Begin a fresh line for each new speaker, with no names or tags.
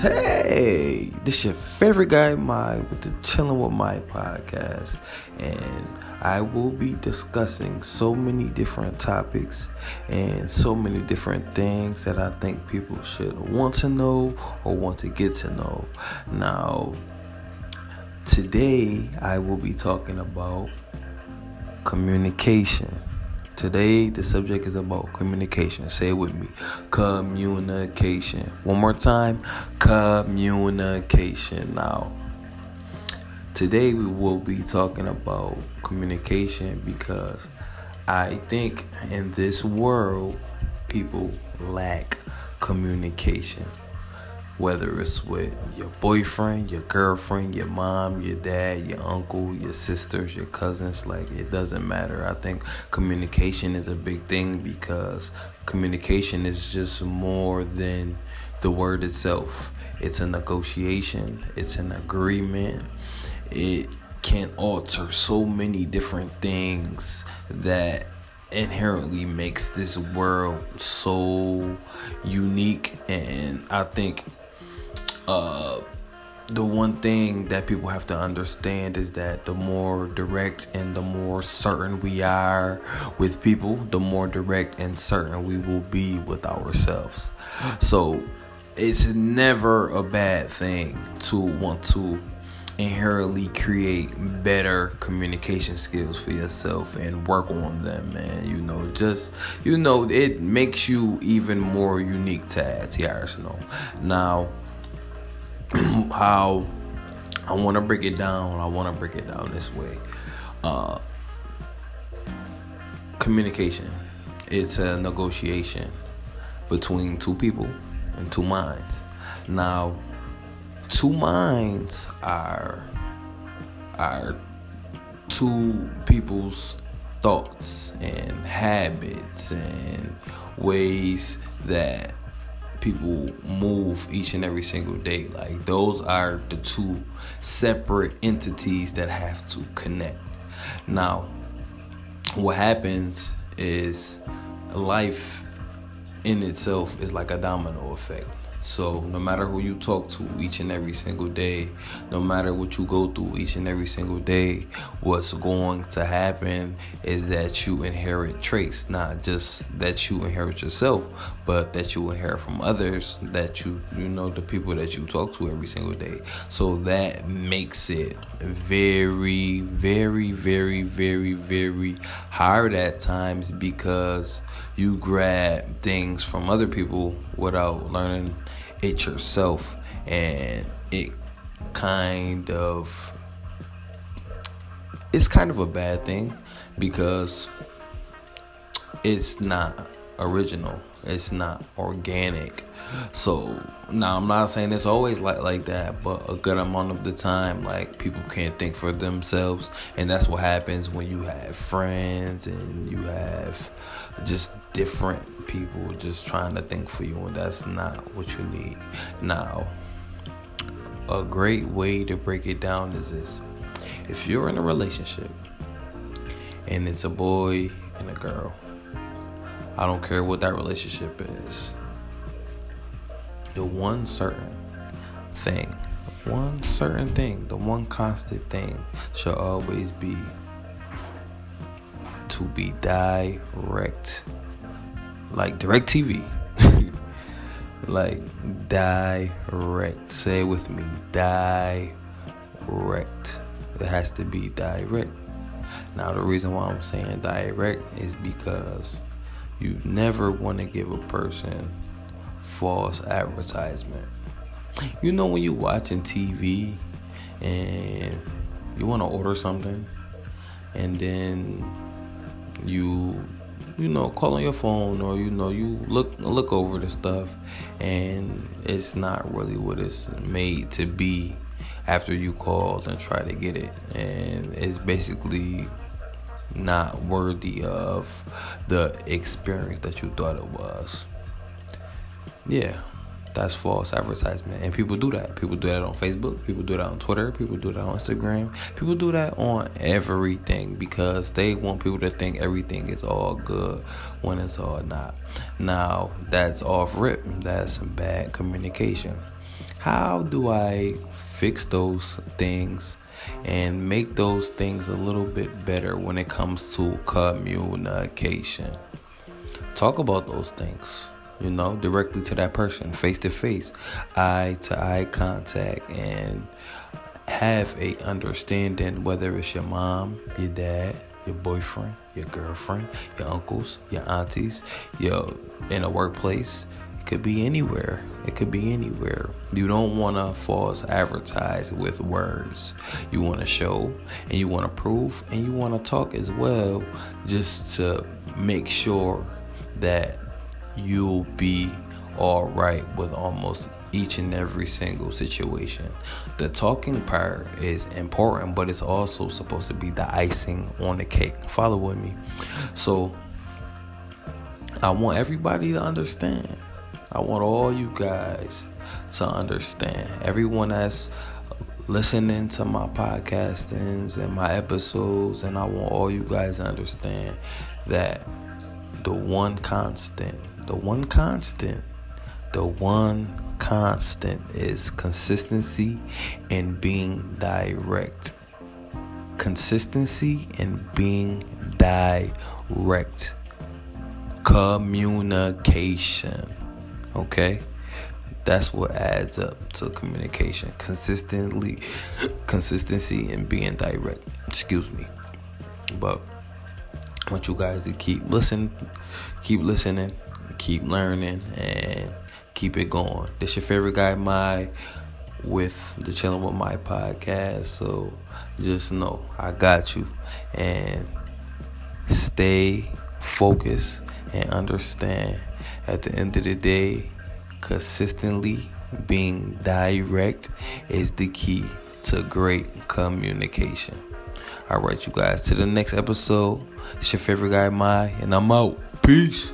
Hey, this is your favorite guy, Mike, with the Chilling with Mike podcast, and I will be discussing so many different topics and so many different things that I think people should want to know or want to get to know. Now, today I will be talking about communication. Today, the subject is about communication. Say it with me communication. One more time communication. Now, today we will be talking about communication because I think in this world, people lack communication whether it's with your boyfriend, your girlfriend, your mom, your dad, your uncle, your sisters, your cousins, like it doesn't matter. I think communication is a big thing because communication is just more than the word itself. It's a negotiation, it's an agreement. It can alter so many different things that inherently makes this world so unique and I think uh, the one thing that people have to understand is that the more direct and the more certain we are with people, the more direct and certain we will be with ourselves. So it's never a bad thing to want to inherently create better communication skills for yourself and work on them man you know just you know it makes you even more unique to add to your arsenal now how I want to break it down. I want to break it down this way. Uh, communication. It's a negotiation between two people and two minds. Now, two minds are are two people's thoughts and habits and ways that people move each and every single day. Like those are the two separate entities that have to connect. Now, what happens is life in itself is like a domino effect. So no matter who you talk to each and every single day, no matter what you go through each and every single day, what's going to happen is that you inherit traits, not just that you inherit yourself, but that you inherit from others, that you you know the people that you talk to every single day. So that makes it very very very very very hard at times because you grab things from other people without learning it yourself and it kind of it's kind of a bad thing because it's not original. It's not organic. So now i'm not saying it's always like like that but a good amount of the time like people can't think for themselves. And that's what happens when you have friends and you have just different people just trying to think for you and that's not what you need. Now a great way to break it down is this. If you're in a relationship and it's a boy and a girl I don't care what that relationship is. The one certain thing, one certain thing, the one constant thing shall always be to be direct. Like direct TV. like direct. Say it with me. Direct. It has to be direct. Now the reason why I'm saying direct is because you never want to give a person false advertisement. You know when you're watching TV and you want to order something and then you you know call on your phone or you know you look look over the stuff and it's not really what it's made to be after you called and try to get it and it's basically not worthy of the experience that you thought it was. Yeah, that's false advertisement. And people do that. People do that on Facebook. People do that on Twitter. People do that on Instagram. People do that on everything because they want people to think everything is all good when it's all not. Now, that's off rip. That's bad communication. how do I fix those things and make those things a little bit better when it comes to communication? Talk about those things, you know, directly to that person, face to face, eye to eye contact, and have a understanding whether it's your mom, your dad, your boyfriend, your girlfriend, your uncles, your aunties, your in a workplace. Could be anywhere. It could be anywhere. You don't want to false advertise with words. You want to show and you want to prove and you want to talk as well just to make sure that you'll be all right with almost each and every single situation. The talking part is important, but it's also supposed to be the icing on the cake. Follow with me. So I want everybody to understand. I want all you guys to understand. Everyone that's listening to my podcastings and my episodes, and I want all you guys to understand that the one constant, the one constant, the one constant is consistency and being direct. Consistency and being direct. Communication. Okay? That's what adds up to communication. Consistently consistency and being direct. Excuse me. But I want you guys to keep listening, keep listening, keep learning and keep it going. This your favorite guy, Mike with the chilling with Mike podcast. So just know I got you and stay focused and understand at the end of the day, consistently being direct is the key to great communication. All right, you guys, to the next episode. It's your favorite guy, Mike, and I'm out. Peace.